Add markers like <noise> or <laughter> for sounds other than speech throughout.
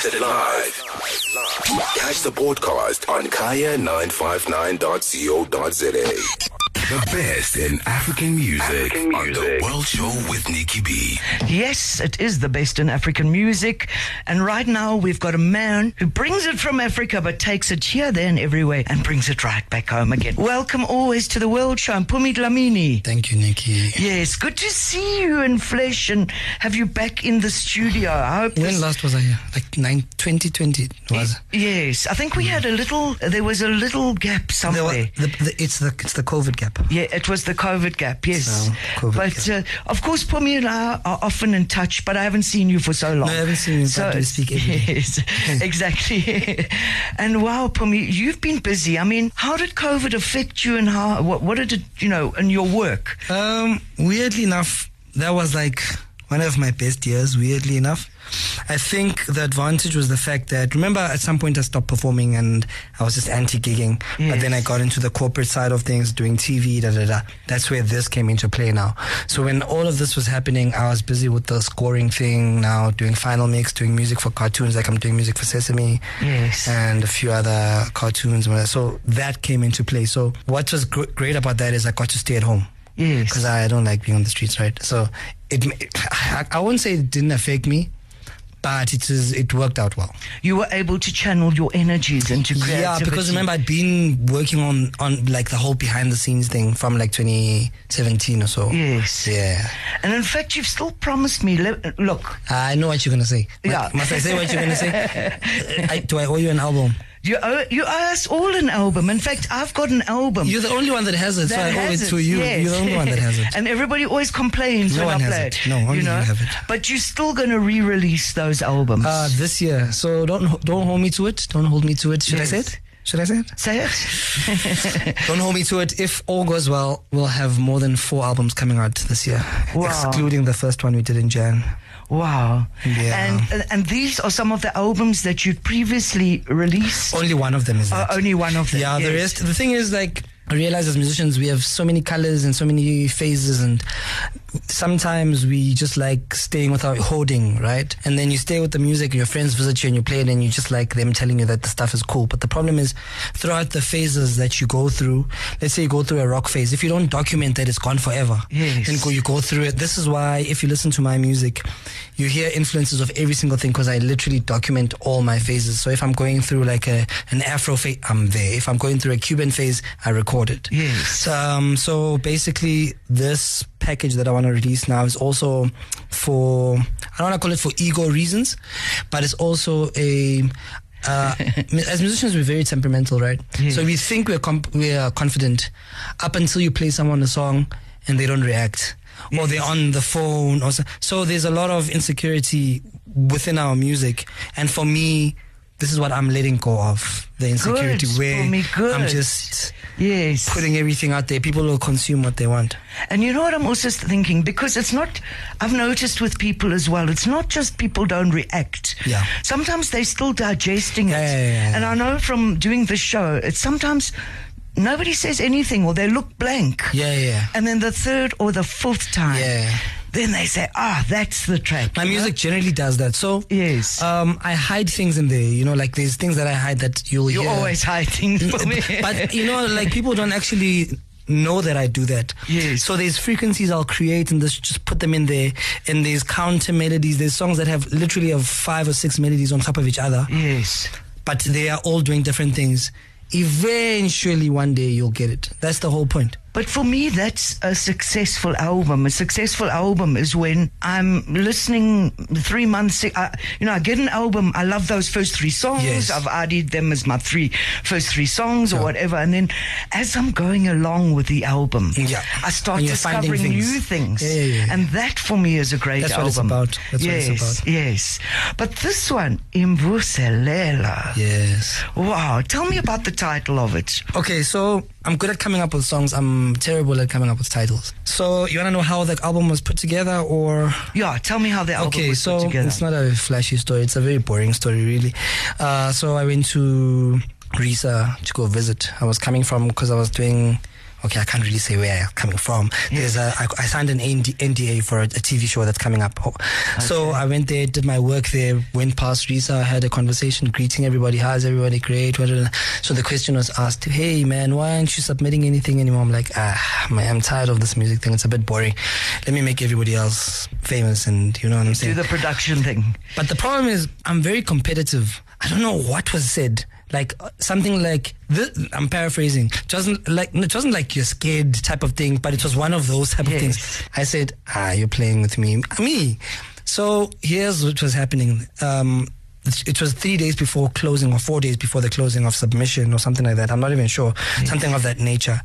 Broadcast it live. Catch the podcast on kaya959.co.za. The best in African music, African on the. World Show with Nikki B. Yes, it is the best in African music. And right now we've got a man who brings it from Africa but takes it here, there, and everywhere and brings it right back home again. Welcome always to the World Show. I'm Pumi Dhlamini. Thank you, Nikki. Yes, good to see you in flesh and have you back in the studio. I hope When this- last was I here? Like nine, 2020 was. Yes, I think we had a little. There was a little gap somewhere. wa- the, the, it's the it's the COVID gap. Yeah, it was the COVID gap, yes. So, COVID but Uh, of course, Pumi and I are often in touch, but I haven't seen you for so long. No, I haven't seen you, but we speak every day. Yes, <laughs> exactly. <laughs> and wow, Pumi, you've been busy. I mean, how did COVID affect you and how, what, what did it, you know, in your work? Um, weirdly enough, that was like one of my best years. Weirdly enough, I think the advantage was the fact that remember at some point I stopped performing and I was just anti-gigging, but then I got into the corporate side of things, doing TV, da da da. That's where this came into play now. So when all of this was happening, I was busy with the scoring thing now, doing final mix, doing music for cartoons, like I'm doing music for Sesame. Yes. and a few other cartoons. So that came into play. So what was gr- great about that is I got to stay at home Yes. because I don't like being on the streets, right? So it, I, I won't say it didn't affect me, but it is it worked out well. you were able to channel your energies into creativity. Yeah, because remember I'd been working on on like the whole behind the scenes thing from like 2017 or so. Yes. Yeah. And in fact, you've still promised me. le- Look, I know what you're gonna say. Yeah. Must I say what you're gonna say? <laughs> I, do I owe you an album? You owe, you owe us all an album. In fact, I've got an album. You're the only one that has it, so I owe has it to you. yes. You're the only one that has it. <laughs> and everybody always complains No when one I has play it. No, only you you know. have it. But you're still going to re-release those albums. Uh, this year. So don't don't hold me to it. Don't hold me to it. Should I say it? Should I say it? Say it. <laughs> Don't hold me to it. If all goes well, we'll have more than four albums coming out this year, Wow. excluding the first one we did in Jan. wow. Yeah. And and these are some of the albums that you'd previously released. Only one of them is Uh, only one of them. Yeah, the yes. rest. The thing is, like, I realize as musicians, we have so many colors and so many phases, and sometimes we just like staying without holding, right? And then you stay with the music, and your friends visit you, and you play it, and you just like them telling you that the stuff is cool. But the problem is, throughout the phases that you go through, let's say you go through a rock phase, if you don't document that, it's gone forever. Yes. Then go, you go through it. This is why, if you listen to my music, you hear influences of every single thing because I literally document all my phases. So if I'm going through like a an Afro phase, I'm there. If I'm going through a Cuban phase, I record it. Yes. Um, so basically, this package that I want to release now is also for I don't want to call it for ego reasons, but it's also a uh, <laughs> as musicians, we're very temperamental, right? Yes. So we think we're comp- we're confident up until you play someone a song and they don't react, or they're on the phone, or so. so there's a lot of insecurity within our music, and for me. This is what I'm letting go of the insecurity Good, where me, good. I'm just Yes. putting everything out there. People will consume what they want. And you know what I'm also thinking? Because it's not, I've noticed with people as well, it's not just people don't react. Yeah. Sometimes they're still digesting it. Yeah, yeah, yeah. And I know from doing the show, it's sometimes nobody says anything or they look blank. Yeah, yeah. And then the third or the fourth time, Yeah. Then they say, ah, that's the track. My you know? music generally does that. So Yes. um, I hide things in there. You know, like there's things that I hide that you'll hear. You're hear. always hiding from me. <laughs> but you know, like people don't actually know that I do that. Yes. So there's frequencies I'll create and just just put them in there. And there's counter melodies. There's songs that have literally of five or six melodies on top of each other, yes. but they are all doing different things. Eventually, one day you'll get it. That's the whole point. But for me, that's a successful album. A successful album is when I'm listening three months. I, you know, I get an album. I love those first three songs. Yes. I've added them as my three first three songs or whatever. And then as I'm going along with the album, Yeah. I start And you're finding discovering things. new things. Yeah, yeah. And that for me is a great That's what album. it's about. That's what it's about. Yes. But this one, Imvuselelo. Yes. Wow. Tell me about the title of it. Okay, so I'm good at coming up with songs. I'm terrible at coming up with titles. So you want to know how the album was put together, or Yeah. Tell me how the album okay? was So put together. it's not a flashy story. It's a very boring story, really. Uh, so I went to RiSA to go visit. I was coming from because I was doing okay, I can't really say where I'm coming from. There's a, I, I signed an NDA for a, a TV show that's coming up. Oh, So I went there, did my work there, went past RiSA, had a conversation, greeting everybody. How's everybody? Great. So the question was asked, hey man, why aren't you submitting anything anymore? I'm like, ah, man, I'm tired of this music thing. It's a bit boring. Let me make everybody else famous and you know what I'm saying? Do the production thing. But the problem is, I'm very competitive. I don't know what was said. Like uh, something like this, I'm paraphrasing. It wasn't like it wasn't like you're scared type of thing, but it was one of those type Yes. of things. I said, "Ah, you're playing with me, me." So here's what was happening. Um, it was three days before closing, or four days before the closing of submission, or something like that. I'm not even sure. Something of that nature.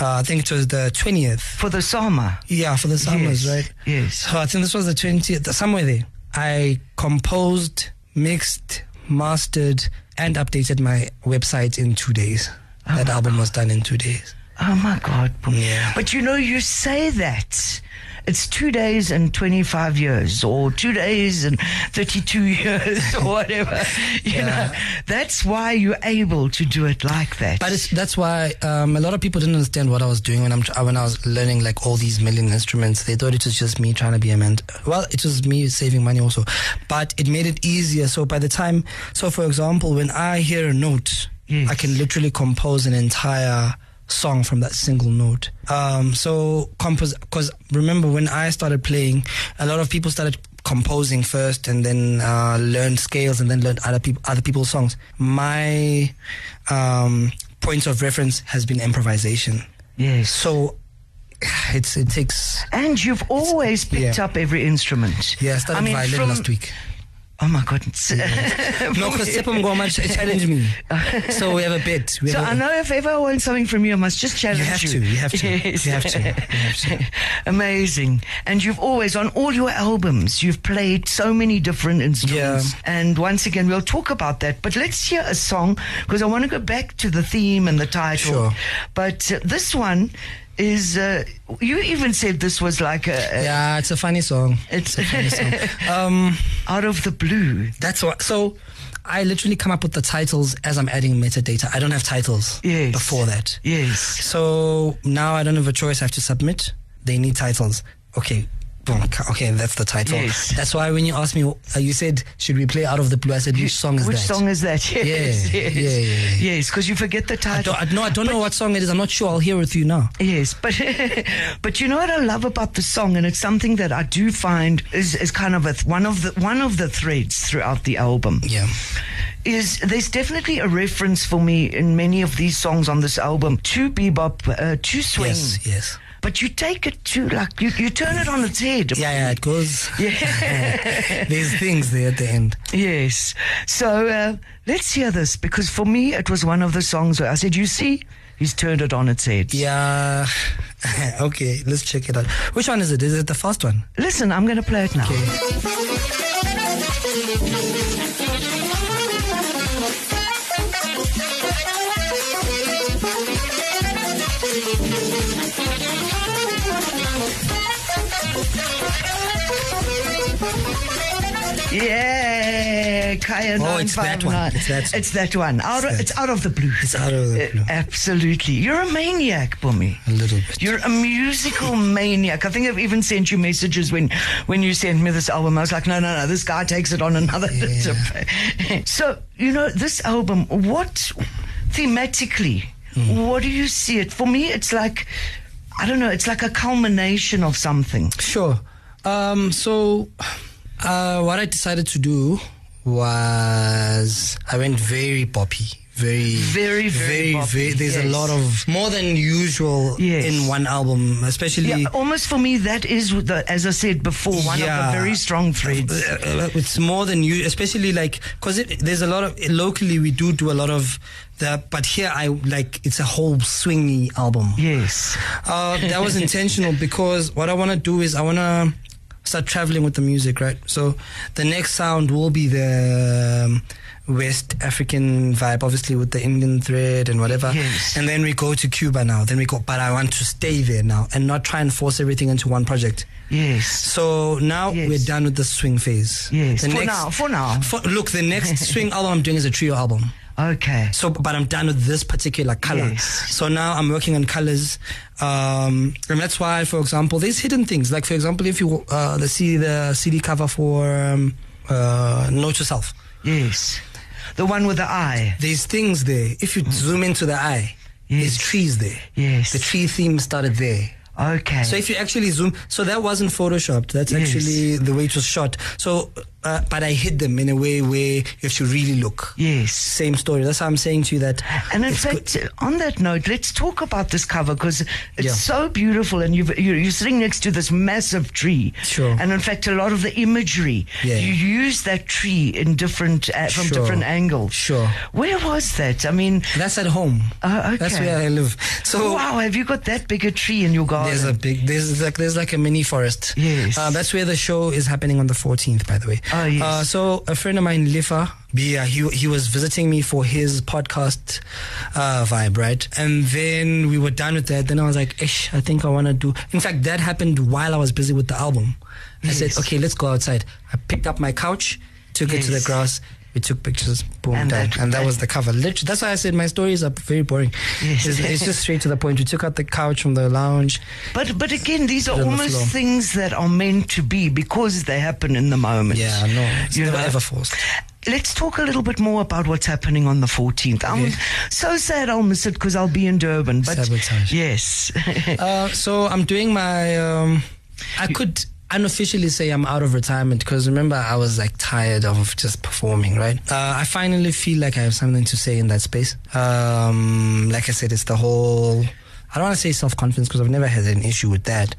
Uh, I think it was the twentieth. For the SAMA. Yeah, for the SAMAs, Yes, right? yes. So I think this was the 20th, somewhere there. I composed, mixed, mastered, and updated my website in two days. Oh that album was done in two days. Oh my God. Yeah. But you know, you say that. It's two days and 25 years, or two days and 32 <laughs> years, or whatever. You Yeah. know, that's why you're able to do it like that. But it's, that's why um, a lot of people didn't understand what I was doing when I'm when I was learning like all these million instruments. They thought it was just me trying to be a man. Well, it was me saving money also, but it made it easier. So by the time, so for example, when I hear a note, Yes. I can literally compose an entire song from that single note. Um, so compose because remember when I started playing, a lot of people started composing first and then uh, learned scales and then learned other people other people's songs. My um, point of reference has been improvisation. yes. So it's it takes And you've always picked yeah. up every instrument. yeah. I started I mean, violin from- last week. Oh my goodness. <laughs> No, because Goma ch- challenged me. <laughs> So we have a bet. We So I know if ever I want something from you, I must just challenge You have to, you have to, Yes. you have to, you have to. <laughs> Amazing. And you've always, on all your albums, you've played so many different instruments. Yeah. And once again, we'll talk about that. But let's hear a song because I want to go back to the theme and the title. Sure. But uh, this one is, uh, you even said this was like a, a yeah, it's a funny song. it's a funny song. <laughs> Um, out of the blue. That's what. So I literally come up with the titles as I'm adding metadata. I don't have titles Yes. before that. Yes. So now I don't have a choice. I have to submit. They need titles. Okay. Okay, that's the title. Yes. That's why when you asked me, uh, you said, should we play Out of the Blue? I said, which song is Which that? Which song is that? <laughs> Yes, Yeah, yes. yeah, yeah, yeah. Yes, because you forget the I title. don't, I, no, I don't know what song it is. I'm not sure. I'll hear with you now. Yes, but <laughs> but you know what I love about the song, and it's something that I do find is, is kind of a, one of the one of the threads throughout the album. Yeah. Is there's definitely a reference for me in many of these songs on this album to bebop, uh, to swing, Yes, yes. But you take it to like you, you turn it on its head. Yeah, yeah, it goes. Yeah. <laughs> There's things there at the end. Yes. So uh, let's hear this because for me it was one of the songs where I said, "You see, he's turned it on its head." Yeah. <laughs> okay, let's check it out. Which one is it? Is it the first one? Listen, I'm going to play it now. Yeah, Kaya Oh, it's that one. It's that- It's that one. Out of, that. it's out of the blue. It's out of the Uh, blue. absolutely. You're a maniac, Bumi. A little bit. You're a musical <laughs> maniac. I think I've even sent you messages when, when you sent me this album. I was like, no, no, no, this guy takes it on another. <laughs> so, you know, this album, what thematically, Hmm. what do you see it? For me, it's like, I don't know, it's like a culmination of something. Sure. Um, so, uh, what I decided to do was I went very poppy. Very, Very, very poppy, there's a lot of more than usual Yes. in one album, especially. Yeah, almost for me, that is, the, as I said before, one of the very strong threads. Uh, uh, it's more than you, especially like because there's a lot of locally we do do a lot of the, but here I like it's a whole swingy album. Yes. Uh, that was intentional <laughs> because what I want to do is I want to start traveling with the music, right? So the next sound will be the um, West African vibe, obviously with the Indian thread and whatever. Yes. And then we go to Cuba now. Then we go, but I want to stay there now and not try and force everything into one project. Yes. So now Yes. we're done with the swing phase. Yes. The For now, for now. for- look, the next <laughs> swing album I'm doing is a trio album. Okay. So, but I'm done with this particular color. Yes. So now I'm working on colors, um, and that's why, for example, there's hidden things. Like, for example, if you uh, the see the CD cover for um, uh, Note Yourself, Yes. The one with the eye. there's things there. If you zoom into the eye, Yes. there's trees there. Yes. The tree theme started there. Okay. So if you actually zoom, so that wasn't photoshopped. That's Yes. actually the way it was shot. So, uh, but I hid them in a way where you have to really look. yes. Same story. That's how I'm saying to you that. And in it's good- fact, on that note, let's talk about this cover because it's Yeah. so beautiful, and you've, you're, you're sitting next to this massive tree. Sure. And in fact, a lot of the imagery, Yeah. you use that tree in different uh, from Sure. different angles. Sure. Where was that? I mean, That's at home. Oh, okay. That's where I live. So wow, have you got that big a tree in your garden? there's a big there's like there's like a mini forest. Yes. Uh, that's where the show is happening on the 14th, by the way. Oh, yes. Uh, so a friend of mine, Lifa, Bia, he he was visiting me for his podcast uh, vibe, right? And then we were done with that. Then I was like, Ish, I think I want to do. In fact, that happened while I was busy with the album. I Yes. said, okay, let's go outside. I picked up my couch, took it to the grass. We took pictures, boom, And done. that- and that was the cover. Literally, that's why I said my stories are very boring. Yes. It's, <laughs> it's just straight to the point. We took out the couch from the lounge. But but again, these are on the almost things that are meant to be because they happen in the moment. Yeah, no, it's You never know? ever forced. Let's talk a little bit more about what's happening on the 14th. I'm Okay. so sad I'll miss it because I'll be in Durban. But Sabotage. yes, <laughs> Uh, so I'm doing my. Um, I could unofficially say I'm out of retirement because remember I was like tired of just performing, right? Uh, I finally feel like I have something to say in that space. Um, like I said, it's the whole. I don't want to say self confidence because I've never had an issue with that,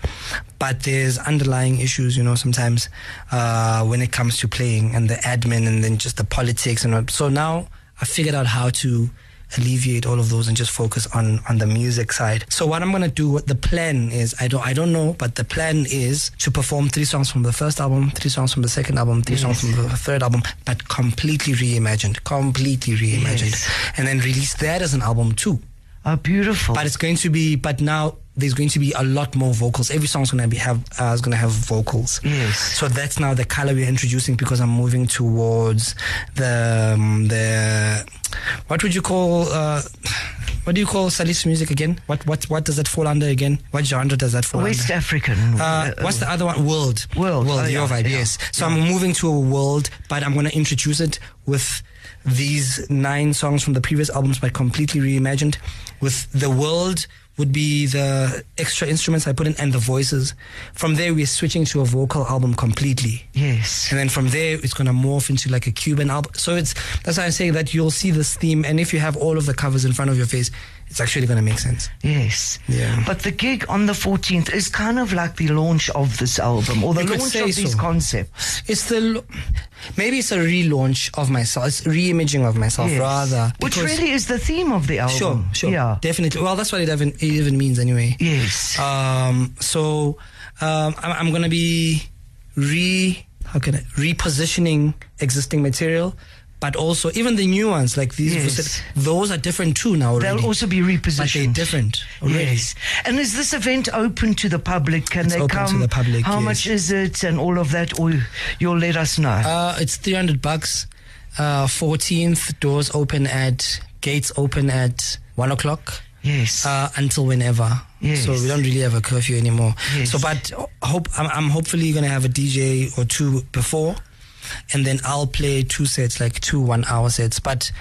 but there's underlying issues, you know, sometimes uh, when it comes to playing and the admin and then just the politics and all. so now I figured out how to alleviate all of those and just focus on on the music side. So what I'm gonna do, what the plan is, I don't I don't know, but the plan is to perform three songs from the first album, three songs from the second album, three songs from the third album, but completely reimagined, completely reimagined, Yes. and then release that as an album too. oh, beautiful. But it's going to be, but now there's going to be a lot more vocals. Every song's going to be have uh, is going to have vocals. Yes. So that's now the color we're introducing because I'm moving towards the um, the what would you call uh, what do you call Salis music again? What what what does that fall under again? What genre does that fall West under? African. Uh, what's the other one? World. World. World. Oh, your yeah, vibe. yeah, Yes. So I'm moving to a world, but I'm going to introduce it with these nine songs from the previous albums, but completely reimagined. With the world would be the extra instruments I put in and the voices. From there, we're switching to a vocal album completely. Yes. And then from there, it's going to morph into like a Cuban album. So it's that's why I'm saying that you'll see this theme, and if you have all of the covers in front of your face, it's actually going to make sense. Yes. Yeah. But the gig on the 14th is kind of like the launch of this album or the You launch of these so. concepts. It's the maybe it's a relaunch of myself. It's reimaging of myself Yes. rather. Which really is the theme of the album. sure, sure, Yeah. definitely. Well, that's what it even it even means anyway. Yes. Um, so um, I'm, I'm gonna be re how can I repositioning existing material, but also even the new ones like these. Yes. Those are different too now. Already. They'll also be repositioned. But they're different already. Yes. And is this event open to the public? Can It's they open to the public, How yes. much is it and all of that? Or you'll let us know. Uh, it's 300 bucks. Uh, 14th doors open at gates open at one o'clock. yes. uh, until whenever. Yes. So we don't really have a curfew anymore. Yes. So, but hope I'm, I'm hopefully gonna have a DJ or two before, and then I'll play two sets, like two one-hour sets. But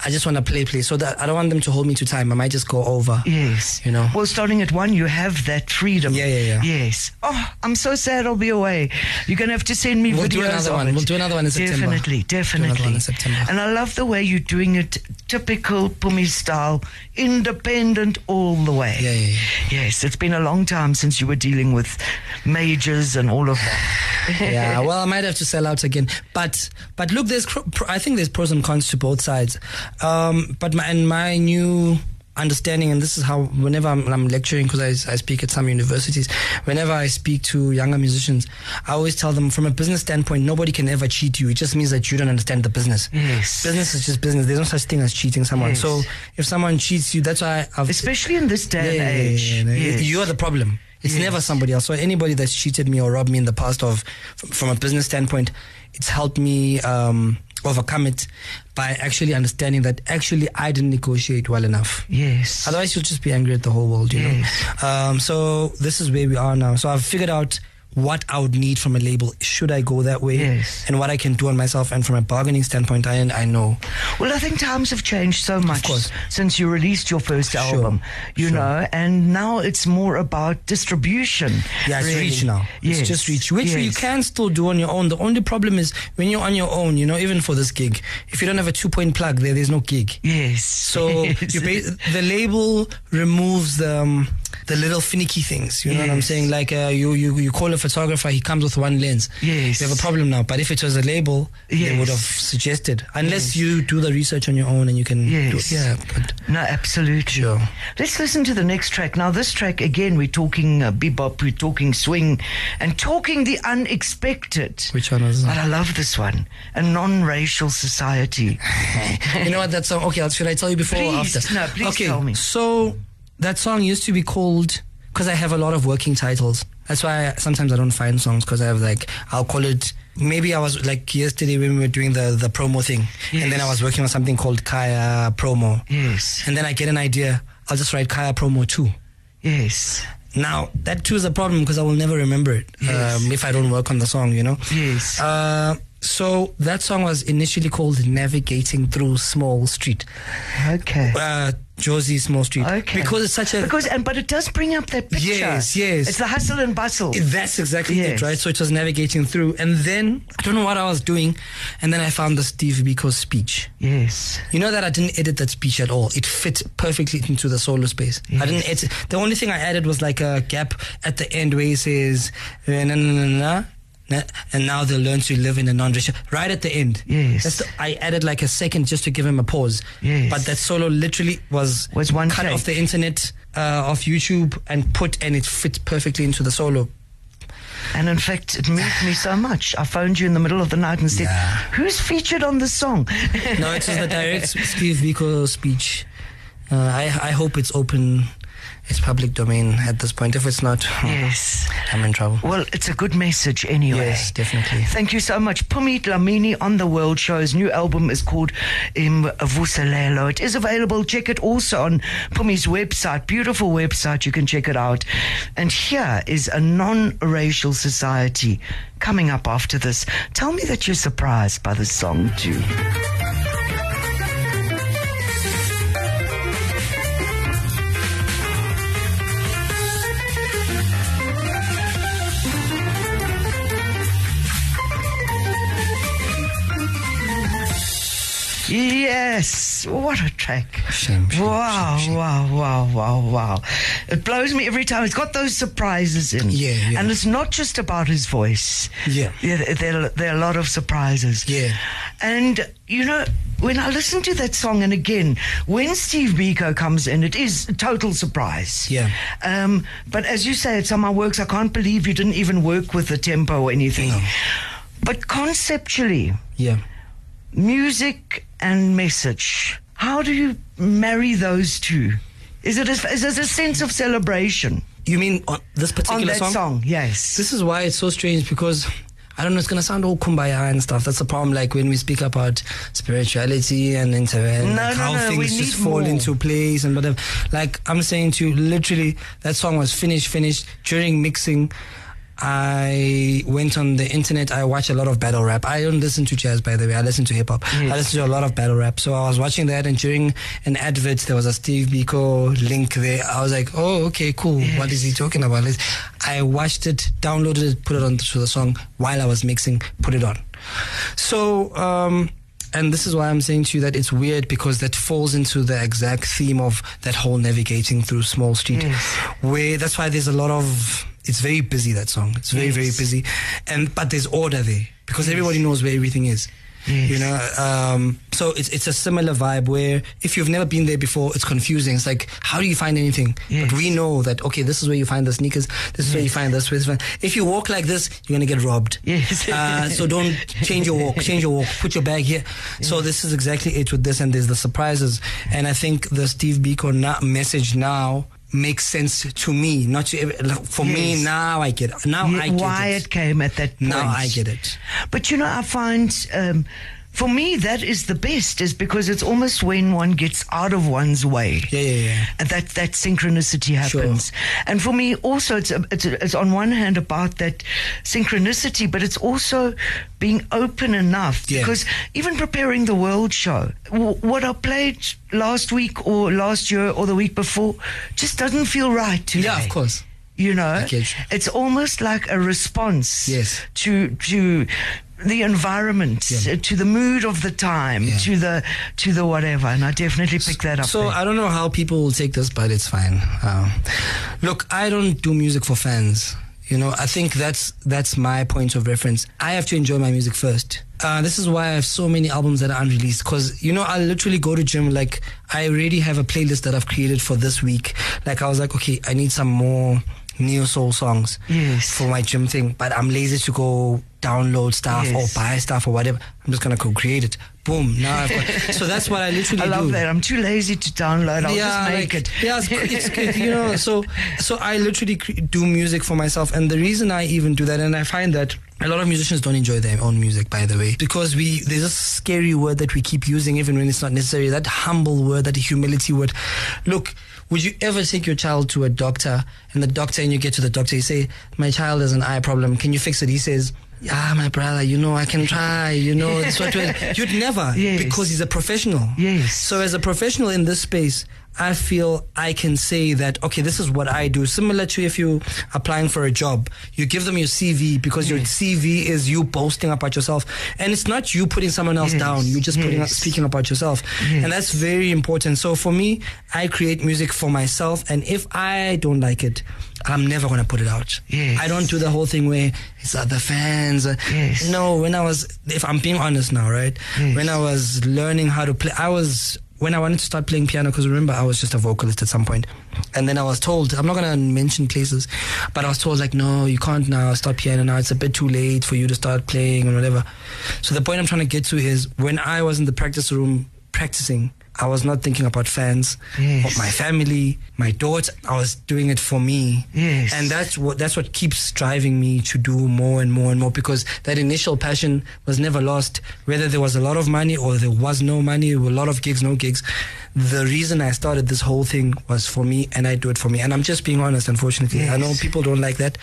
I just want to play, play, so that I don't want them to hold me to time. I might just go over. Yes. You know. Well, starting at one, you have that freedom. Yeah, yeah, yeah. Yes. Oh, I'm so sad I'll be away. You're going to have to send me We'll videos do another one. it. We'll do another one in September. Definitely, Do another definitely. one in September. And I love the way you're doing it typical Pumi style, independent all the way. Yeah, yeah, Yes, it's been a long time since you were dealing with majors and all of that. <laughs> yeah. Well, I might have to sell out again. But but look, there's I think there's pros and cons to both sides. Um, but my and my new understanding, and this is how whenever I'm, I'm lecturing, because I, I speak at some universities, whenever I speak to younger musicians, I always tell them from a business standpoint, nobody can ever cheat you. It just means that you don't understand the business. Yes. Business is just business. There's no such thing as cheating someone. Yes. So if someone cheats you, that's why I've Especially in this day yeah, and age. yeah, yeah. Yes. You're the problem. It's never somebody else. So anybody that's cheated me or robbed me in the past of, from, from a business standpoint, it's helped me um, overcome it by actually understanding that actually I didn't negotiate well enough. Yes. Otherwise, you'll just be angry at the whole world, you Yes. know. Um, so this is where we are now. So I've figured out what I would need from a label. Should I go that way? Yes. And what I can do on myself. And from a bargaining standpoint, I I know. Well, I think times have changed so much since you released your first Sure, album, you sure. know, and now it's more about distribution. Yeah, it's really. reach now. Yes. It's just reach, which you can still do on your own. The only problem is when you're on your own, you know, even for this gig, if you don't have a two point plug there, there's no gig. Yes. So <laughs> Yes. you ba- the label removes the um, the little finicky things. You know what I'm saying? Like uh, you, you you call a photographer, he comes with one lens. Yes. You have a problem now. But if it was a label, they would have suggested. Unless Yes. you do the research on your own and you can. Yes. Do, yeah. But No, absolutely. Sure. Let's listen to the next track. Now, this track, again, we're talking uh, bebop, we're talking swing, and talking the unexpected. which one But that? I love this one. A non racial society. <laughs> you know what that song? Okay, should I tell you before or Please, after? no, please okay, tell me. So that song used to be called because I have a lot of working titles. That's why I, sometimes I don't find songs because I have like I'll call it. Maybe I was like yesterday when we were doing the the promo thing, and then I was working on something called Kaya Promo, Yes. and then I get an idea. I'll just write Kaya Promo two. Yes. Now that too is a problem because I will never remember it Yes. um, if I don't work on the song. You know. Yes. Uh, so that song was initially called "Navigating Through Small Street." Okay. uh, Jozi Small Street. Okay. Because it's such a. Because and but it does bring up that picture. Yes, yes. It's the hustle and bustle. that's exactly Yes. it, right? So it was navigating through. And then, I don't know what I was doing. And then I found the Steve Biko speech. yes. You know that I didn't edit that speech at all. It fit perfectly into the solo space. I didn't edit. The only thing I added was like a gap at the end where he says, "Eh, na, na, na, na, na, and now they'll learn to live in a non-racial. Right at the end. Yes. The, I added like a second just to give him a pause. Yes. But that solo literally was, Was one cut take. off the internet, uh, off YouTube, and put, and it fits perfectly into the solo. And in fact, it moved me so much. I phoned you in the middle of the night and said, Yeah. "Who's featured on the song?" No, it was the direct <laughs> Steve Biko speech. Uh, I I hope it's open, it's public domain at this point. If it's not, yes. I'm in trouble. Well, it's a good message anyway. Yes, definitely. Thank you so much. Pumi Dhlamini on the World Show. His new album is called Imvuselelo. It is available. Check it also on Pumi's website. Beautiful website. You can check it out. And here is a non-racial society coming up after this. Tell me that you're surprised by this song too. Yes, what a track! Shame, shame, wow, shame, wow, wow, wow, wow! It blows me every time. It's got those surprises in, Yeah, yeah. and it's not just about his voice. Yeah. yeah, there, there, there are a lot of surprises. Yeah. and you know when I listen to that song, and again, when Steve Biko comes in, it is a total surprise. Yeah. Um, but as you say, at some of my works, I can't believe you didn't even work with the tempo or anything. No. But conceptually, Yeah. music and message. How do you marry those two? Is it a, is it a sense of celebration You mean on this on particular that song? Yes. This is why it's so strange because I don't know, it's gonna sound all kumbaya and stuff. That's the problem. Like when we speak about spirituality and inter and No, like no, how no, things just fall more. into place and whatever. Like I'm saying to you, literally, that song was finished, finished during mixing. I went on the internet. I watch a lot of battle rap. I don't listen to jazz, by the way. I listen to hip hop. I listen to a lot of battle rap. So I was watching that, and during an advert, there was a Steve Biko link there. I was like, "Oh, okay, cool. What is he talking about?" I watched it, downloaded it, put it onto the song while I was mixing, put it on. So. um and this is why I'm saying to you that it's weird because that falls into the exact theme of that whole navigating through small street, Yes. where that's why there's a lot of. It's very busy that song. It's very very busy, and but there's order there because everybody knows where everything is. Yes. You know, um, so it's it's a similar vibe where if you've never been there before, it's confusing. It's like how do you find anything? Yes. But we know that okay, this is where you find the sneakers. This is where you find this. This is where- If you walk like this, you're gonna get robbed. Yes. Uh, so don't change your walk. Change your walk. Put your bag here. So this is exactly it with this, and there's the surprises. And I think the Steve Biko na- message now makes sense to me. Not to for Yes. me now. I get it. now. I get why it. it came at that point. Now I get it. But you know, I find um, for me, that is the best, is because it's almost when one gets out of one's way. Yeah, yeah, yeah. And that, that synchronicity Sure. happens. And for me, also, it's, a, it's, a, it's on one hand about that synchronicity, but it's also being open enough. Yeah. Because even preparing the world show, w- what I played last week or last year or the week before just doesn't feel right today. Yeah, of course. You know, it's almost like a response Yes. to to the environment, Yeah. uh, to the mood of the time, Yeah. to the to the whatever. And I definitely pick that up. So there. I don't know how people will take this, but it's fine. Um, look, I don't do music for fans. You know, I think that's that's my point of reference. I have to enjoy my music first. Uh, this is why I have so many albums that are unreleased. Because you know, I literally go to gym. Like I already have a playlist that I've created for this week. Like I was like, okay, I need some more neo soul songs Yes. for my gym thing, but I'm lazy to go download stuff Yes. or buy stuff or whatever. I'm just gonna go create it. Boom. Now I've got. <laughs> so that's what I literally do. I love do. that. I'm too lazy to download. I'll just make like, it. Yeah, it's, it's good, you know. <laughs> So, so I literally do music for myself, and the reason I even do that, and I find that a lot of musicians don't enjoy their own music, by the way, because we there's a scary word that we keep using, even when it's not necessary. That humble word, that humility word. Look. Would you ever take your child to a doctor and the doctor, and you get to the doctor, you say, My child has an eye problem. Can you fix it? He says, Ah, my brother, you know, I can try, you know. It's what <laughs> You'd never, Yes. because he's a professional. Yes. So as a professional in this space, I feel I can say that okay, this is what I do. Similar to if you applying for a job, you give them your CV because your CV is you boasting about yourself, and it's not you putting someone else Yes, down. You're just putting yes. speaking about yourself, Yes. and that's very important. So for me, I create music for myself, and if I don't like it. I'm never gonna put it out. Yes. I don't do the whole thing where it's other fans. Yes. No, when I was, if I'm being honest now, right? Yes. When I was learning how to play, I was when I wanted to start playing piano because remember I was just a vocalist at some point, and then I was told I'm not gonna mention places, but I was told like no, you can't now start piano now. It's a bit too late for you to start playing and whatever. So the point I'm trying to get to is when I was in the practice room practicing. I was not thinking about fans, Yes. my family, my daughter. I was doing it for me, Yes. and that's what that's what keeps driving me to do more and more and more because that initial passion was never lost. Whether there was a lot of money or there was no money, a lot of gigs, no gigs. The reason I started this whole thing was for me, and I do it for me. And I'm just being honest. Unfortunately, I know people don't like that.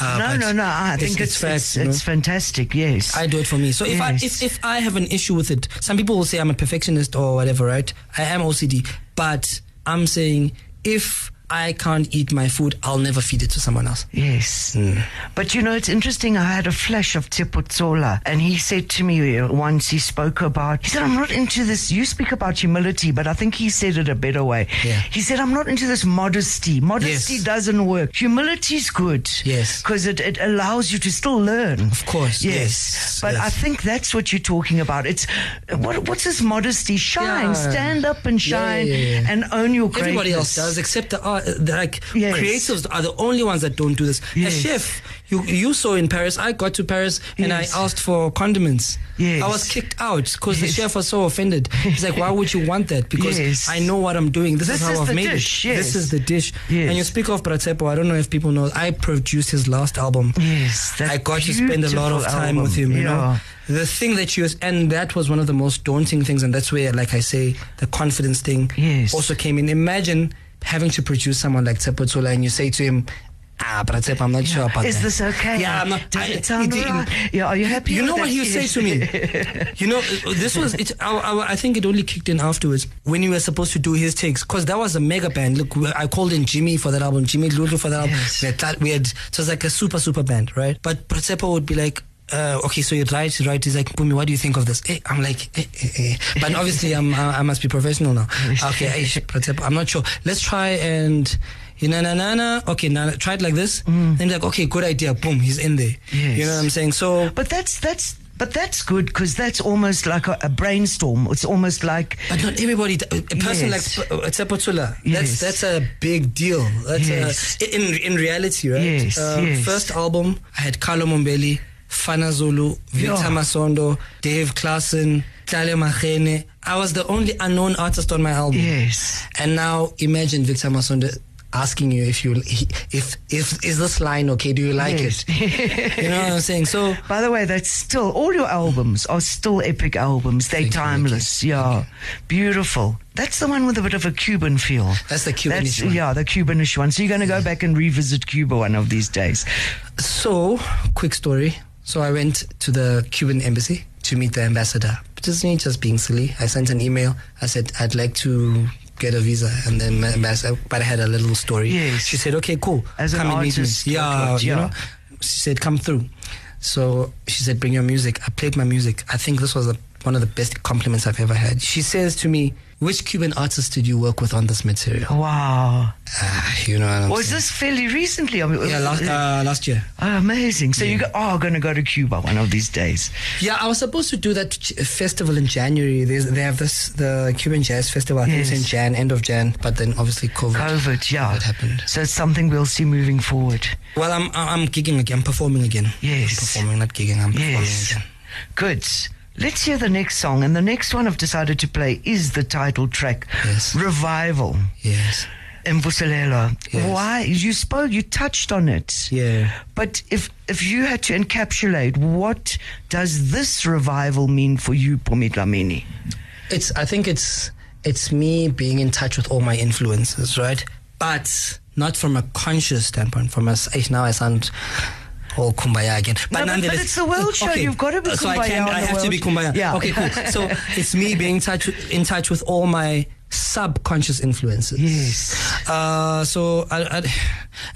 uh, no, no, no. I think it's, facts, it's, you know? it's fantastic. Yes. I do it for me. So if I if, if I have an issue with it, some people will say I'm a perfectionist or whatever, right? I am OCD, but I'm saying if I can't eat my food, I'll never feed it to someone else. Yes. Hmm. But you know, it's interesting. I had a flash of Tsepo Tshola, and he said to me uh, once, he spoke about, he said, I'm not into this. You speak about humility, but I think he said it a better way. Yeah. He said, I'm not into this modesty. Modesty Yes. doesn't work. Humility is good. Yes. Because it, it allows you to still learn. Of course, Yes. yes, But yes. I think that's what you're talking about. It's, what, what's this modesty? Shine, Yeah. stand up and shine yeah, and own your greatness. Everybody else does, except the, art, like Yes. creatives are the only ones that don't do this. Yes. A chef, you you saw in Paris. I got to Paris and Yes. I asked for condiments. Yes. I was kicked out because the chef was so offended. He's like, "Why would you want that? Because. I know what I'm doing. This, This is how is I've made dish, it. This is the dish." And you speak of Bra Tsepo. I don't know if people know. I produced his last album. Yes, I got to spend a lot of time with him. You Yeah. know, the thing that you and that was one of the most daunting things, and that's where, like I say, the confidence thing Yes. also came in. Imagine having to produce someone like Tsepo Tshola and you say to him, Ah, but Tsep, I'm not sure about Is that. this okay? Yeah, I'm not. Does I- it sound it- right? Yeah, are you happy You know what he would say to me? <laughs> you know, this was. It, I, I, I think it only kicked in afterwards when you were supposed to do his takes because that was a mega band. Look, I called in Jimmy for that album, Jimmy Dludlu for that album. Yes. We had, that- we had so it was like a super super band, right? But Bra Tsepo would be like. Uh, okay, so you write, you write. He's like, Pumi, what do you think of this? Eh, I'm like, eh, eh, eh. but obviously, I'm, I, I must be professional now. <laughs> Okay, eh, Bra Tsepo, I'm not sure. Let's try and, you know, na na na. Okay, now try it like this. Then he's like, okay, good idea. Boom, he's in there. Yes. You know what I'm saying? So But that's that's but that's good because that's almost like a, a brainstorm. It's almost like But not everybody. A person Yes. like uh, Tsepo Tshola, Yes. that's that's a big deal. That's Yes. a, in in reality, right? Yes, Uh, yes. First album, I had Carlo Mombelli, Fana Zulu, Victor Yeah. Masondo, Dave Klassen, Tlale Makhene. I was the only unknown artist on my album. yes, And now imagine Victor Masondo. asking you if you if if is this line okay? Do you like Yes. it? you know what I'm saying? So <laughs> By the way, that's still all your albums are still epic albums. They're you, timeless. Yeah, beautiful. That's the one with a bit of a Cuban feel. That's the Cubanish That's- one. Yeah, the Cubanish one. So you're going to go back and revisit Cuba one of these days. So, quick story. So I went to the Cuban embassy to meet the ambassador. Just me, just being silly. I sent an email. I said I'd like to get a visa, and then my ambassador. But I had a little story. Yes. She said, "Okay, cool. As an come and meet me." artist, Yeah, what, you yeah. know. She said, "Come through." So she said, "Bring your music." I played my music. I think this was a, one of the best compliments I've ever had. She says to me, "Which Cuban artist did you work with on this material?" Wow. Ah, you know what I'm Was saying? this fairly recently? I mean, Yeah, last uh, last year. Oh, amazing. So you are going to go to Cuba one of these days. Yeah, I was supposed to do that festival in January. There's, they have this the Cuban Jazz Festival. I think it's in Jan, end of Jan. But then obviously COVID. COVID, yeah. That happened. So it's something we'll see moving forward. Well, I'm I'm gigging again. I'm performing again. Yes. I'm performing, not gigging. I'm performing Yes. again. Good. Let's hear the next song. And the next one I've decided to play is the title track, Yes. Revival. Yes. Mvuselelo. Yes. Why? You spoke, you touched on it. Yeah. But if if you had to encapsulate, what does this revival mean for you, Pumi Dhlamini? It's. I think it's it's me being in touch with all my influences, right? But not from a conscious standpoint. From a s- eh, now I sound. All kumbaya again. No, but- but nonetheless- it's the world show. You've got to be so I kumbaya can. I have to be world. kumbaya. Yeah. Okay, cool. <laughs> So it's me being in touch with, in touch with all my subconscious influences. Yes. Uh, so I, I,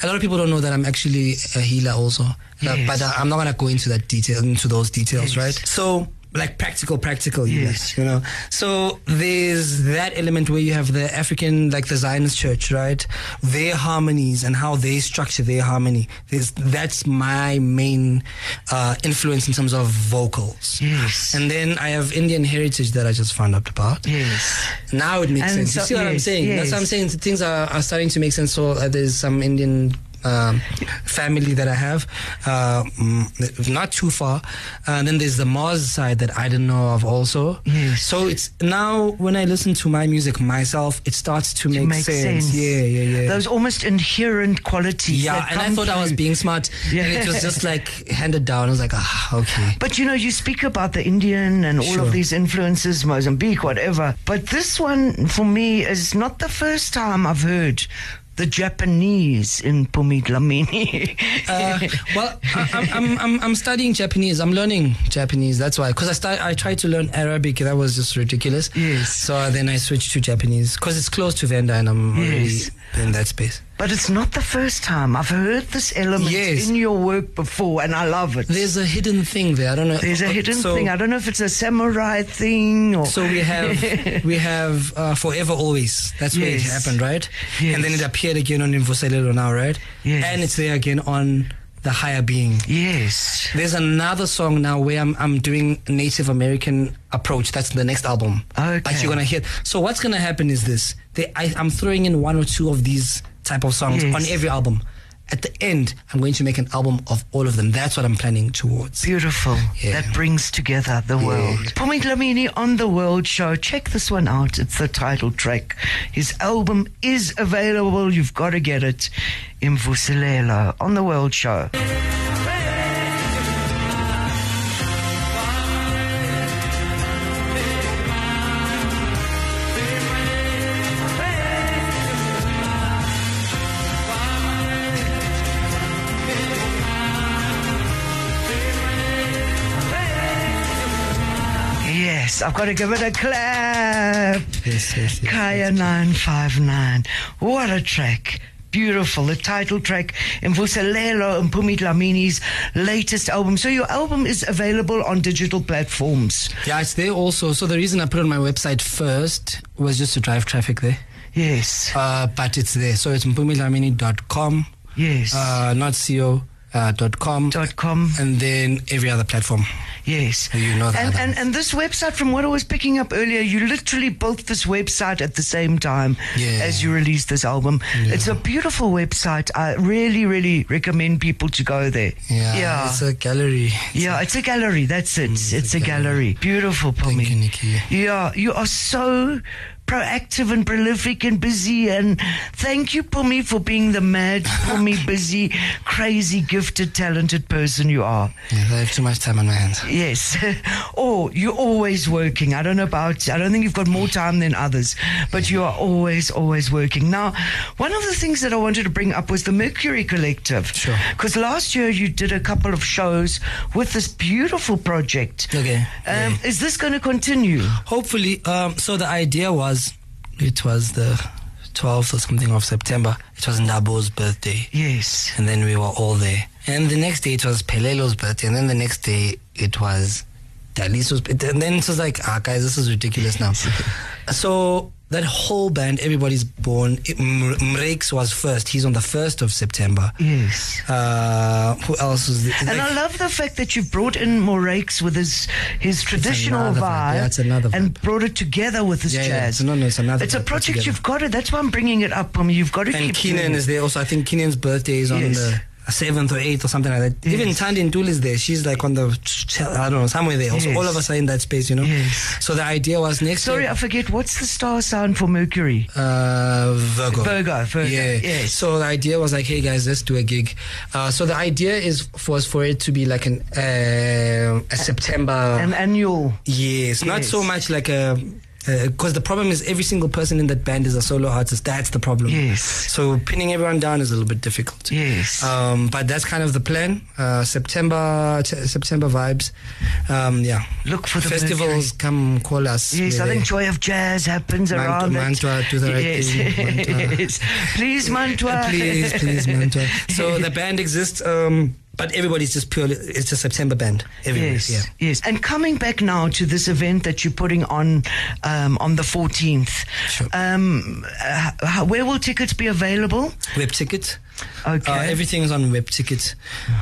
a lot of people don't know that I'm actually a healer also, Uh, Yes. but uh, I'm not gonna go into that detail into those details, Yes. right? So like practical, practical Yes. you know. So there's that element where you have the African, like the Zionist church, right? Their harmonies and how they structure their harmony. There's, that's my main uh, influence in terms of vocals. Yes. And then I have Indian heritage that I just found out about. Yes. Now it makes And sense. You see what I'm saying? yes? That's what I'm saying. Things are, are starting to make sense. So uh, there's some Indian um, family that I have, uh, mm, not too far. And then there's the Mars side that I didn't know of also. Yes. So it's now when I listen to my music myself, it starts to make, Makes sense. Yeah, yeah, yeah. Those almost inherent qualities. yeah, and I thought I was being smart, Yeah. and it was just like handed down. I was like, ah, okay. But you know, you speak about the Indian and all Sure. of these influences, Mozambique, whatever. But this one, for me, is not the first time I've heard the Japanese in Pumi Dhlamini. Uh, <laughs> well, I, I'm, I'm, I'm, I'm studying Japanese. I'm learning Japanese. That's why. Because I start, I tried to learn Arabic. That was just ridiculous. Yes. So then I switched to Japanese because it's close to Venda, and I'm Yes. already in that space. But it's not the first time. I've heard this element Yes. in your work before, and I love it. There's a hidden thing there. I don't know. There's a hidden so, thing. I don't know if it's a samurai thing or. So we have <laughs> we have uh, forever always. That's where it happened, right? Yes. And then it appeared again on Imvuselelo now, right? Yes. And it's there again on the higher being. yes. There's another song now where I'm I'm doing Native American approach. That's the next album. Okay. Like you're gonna hear. So what's gonna happen is this: they, I, I'm throwing in one or two of these type of songs Yes. on every album. At the end, I'm going to make an album of all of them. That's what I'm planning towards. Beautiful. Yeah. That brings together the world. Pumi Dhlamini on the World Show. Check this one out. It's the title track. His album is available. You've got to get it. Imvuselelo on the World Show. Yes, I've got to give it a clap. Yes, yes, yes. Kaya 959. What a track. Beautiful. The title track, Imvuselelo and Pumi Dhlamini's latest album. So your album is available on digital platforms. Yeah, it's there also. So the reason I put it on my website first was just to drive traffic there. Yes. Uh, but it's there. So it's mpumilamini.com, Yes. uh, not co. Uh, dot com dot com. and then every other platform. Yes. You know that. And, and and this website, from what I was picking up earlier, you literally built this website at the same time Yeah. as you released this album. It's a beautiful website. I really, really recommend people to go there. Yeah, Yeah. it's a gallery. yeah, it's a gallery. That's it. it's, it's a a gallery. Beautiful, Pumi. Thank you, Nikki. Yeah, you are so proactive and prolific and busy. And thank you, Pumi, for being the mad, Pumi, <laughs> busy, crazy, gifted, talented person you are. Yeah, I have too much time on my hands. Yes. <laughs> or you're always working. I don't know about, I don't think you've got more time than others, but you are always, always working. Now, one of the things that I wanted to bring up was the Mercury Collective. Sure. Because last year you did a couple of shows with this beautiful project. Okay. Um, Yeah. Is this going to continue? Hopefully, um, so the idea was, it was the 12th or something of September. It was Ndabo's birthday. Yes. And then we were all there. And the next day it was Pelelo's birthday. And then the next day it was Daliso's birthday. And then it was like, ah, guys, this is ridiculous now. <laughs> so that whole band, everybody's born. It, M- was first. He's on the 1st of September. Yes. Uh, who else was there? And I love the fact that you've brought in Morakes with his his traditional vibe, vibe. Yeah, it's another and brought it together with his Yeah, yeah, jazz. it's- no, no, it's another It's a project you've got it. That's why I'm bringing it up. I mean, you've got to and. Keenan doing is there also. I think Keenan's birthday is on Yes. the seventh or eighth or something like that. Even Yes. Thandi Ntuli is there. She's like on the I don't know somewhere there. Also, Yes. all of us are in that space, you know. Yes. So the idea was next Sorry, year. I forget. What's the star sign for Mercury? Uh, Virgo. Virgo, Virgo, Yeah. yes. So the idea was like, hey guys, let's do a gig. Uh, so the idea is for us for it to be like an uh, a September. An annual. Yes, not so much like a. Because the problem is every single person in that band is a solo artist. That's the problem. Yes. So pinning everyone down is a little bit difficult. Yes. Um, but that's kind of the plan. Uh, September, t- September vibes. Um, yeah. Look for the festivals. Come call us. Yes, We're I think. Joy of Jazz happens Mantua- around. Mantua, do the right yes. thing, Mantua. <laughs> yes. Please, Mantua. <laughs> please, please, Mantua. So the band exists, um, but everybody's just purely. It's a September band. Yes, Yeah. yes. And coming back now to this event that you're putting on um, on the 14th, Sure. um, uh, where will tickets be available? Web ticket. Okay. Uh, everything is on web ticket.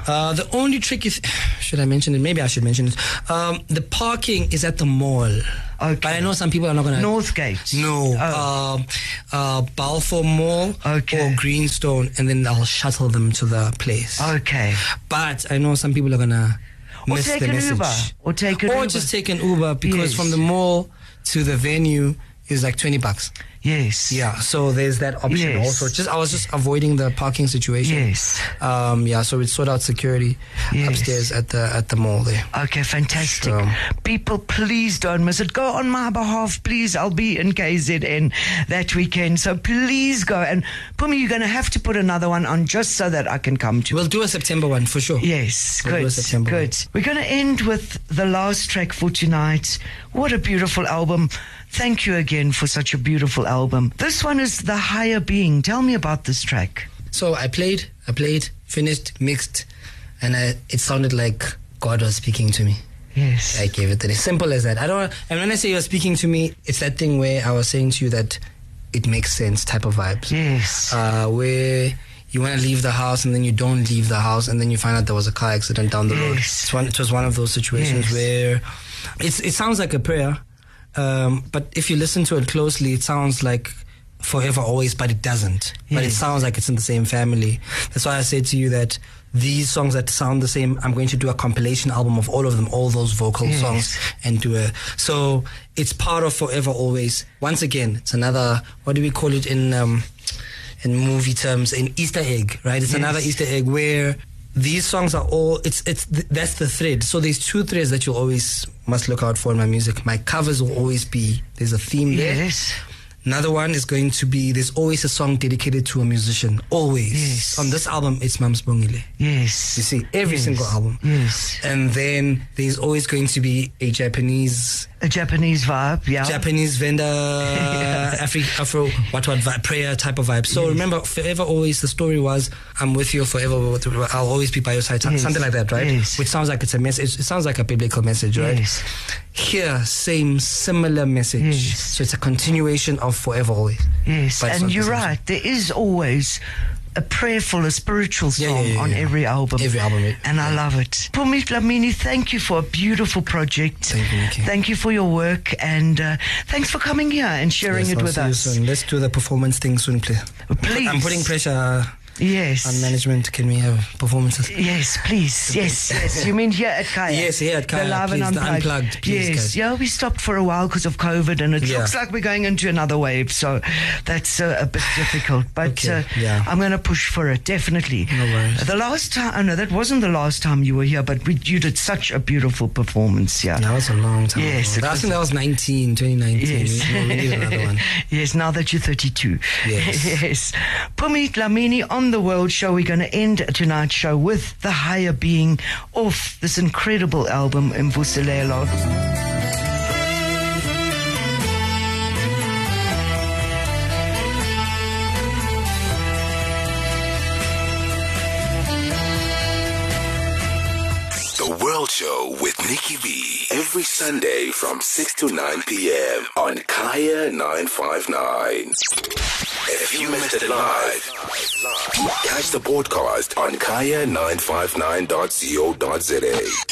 Uh, the only tricky th- <sighs> should I mention it? Maybe I should mention it. Um, the parking is at the mall. Okay. But I know some people are not gonna. Northgate. No. Oh. Um, uh, Balfour Mall Okay. or Greenstone, and then I'll shuttle them to the place. okay. But I know some people are gonna miss take the message. Uber. Or take an or Uber. Or just take an Uber because Yes. from the mall to the venue is like twenty bucks. Yes. Yeah, so there's that option Yes. also. Just I was just avoiding the parking situation. Yes. Um, yeah, so we sort out security Yes. upstairs at the at the mall there. Okay, fantastic. So- People, please don't miss it. Go on my behalf, please. I'll be in KZN that weekend. So please go. And Pumi, you're going to have to put another one on just so that I can come to We'll do a September one for sure. Yes, We'll good. September Good. We're going to end with the last track for tonight. What a beautiful album. Thank you again for such a beautiful album. This one is The Higher Being. Tell me about this track. So I played, I played, finished, mixed, and I, it sounded like God was speaking to me. Yes. I gave it that. As simple as that. I don't. And when I say you're speaking to me, it's that thing where I was saying to you that it makes sense type of vibes. yes. Uh, where you want to leave the house and then you don't leave the house and then you find out there was a car accident down the road. Yes. It's one, it was one of those situations Yes. where it's, it sounds like a prayer, um, but if you listen to it closely, it sounds like forever always, but it doesn't. But it sounds like it's in the same family. That's why I said to you that these songs that sound the same, I'm going to do a compilation album of all of them, all those vocal Yes. songs, and do a. So it's part of forever always. Once again, it's another. What do we call it in um, in movie terms? An Easter egg, right? It's Yes. another Easter egg where these songs are all. It's it's th- that's the thread. So there's two threads that you'll always must look out for in my music. My covers will always be there's a theme there. yes. Another one is going to be there's always a song dedicated to a musician. Always. Yes. On this album, it's Mams Bongile. Yes. You see, every Yes. single album. Yes. And then there's always going to be a Japanese A Japanese vibe, yeah. Japanese vendor, <laughs> Afri- Afro, what what vibe, prayer type of vibe. So remember, forever always the story was, I'm with you forever. I'll always be by your side. Yes. Something like that, right? Yes. Which sounds like it's a message. It sounds like a biblical message, right? Yes. Here, same similar message. Yes. So it's a continuation of forever always. Yes, and you're right. There is always a prayerful, a spiritual song Yeah, yeah, on every album. Every album. And I love it. Pumi Dhlamini, thank you for a beautiful project. Thank you, Nikki. Thank you for your work. And uh, thanks for coming here and sharing Yes, it I'll with us. Let's do the performance thing soon, please. Please. I'm putting pressure. Yes. on management, can we have performances? Yes, please. Yes, yes. You mean here at Kaya? Yes, here at Kaya, The live and please, the unplugged. unplugged, please, yes, guys. yeah. We stopped for a while because of COVID, and it Yeah. looks like we're going into another wave. So that's uh, a bit difficult. But Okay, uh, yeah. I'm going to push for it definitely. No worries. The last time, oh no, that wasn't the last time you were here, but we, you did such a beautiful performance. Yeah. That was a long time Yes, ago. I think that was 19, 2019. Yes. We- we need another one. <laughs> yes, now that you're 32. Yes. <laughs> yes. Pumi Dhlamini on the World Show. We're going to end tonight's show with The Higher Being off this incredible album, Imvuselelo. The World Show with Nikki B. Every Sunday from 6 to 9 p.m. on Kaya 959. If you missed it live, catch the broadcast on kaya959.co.za.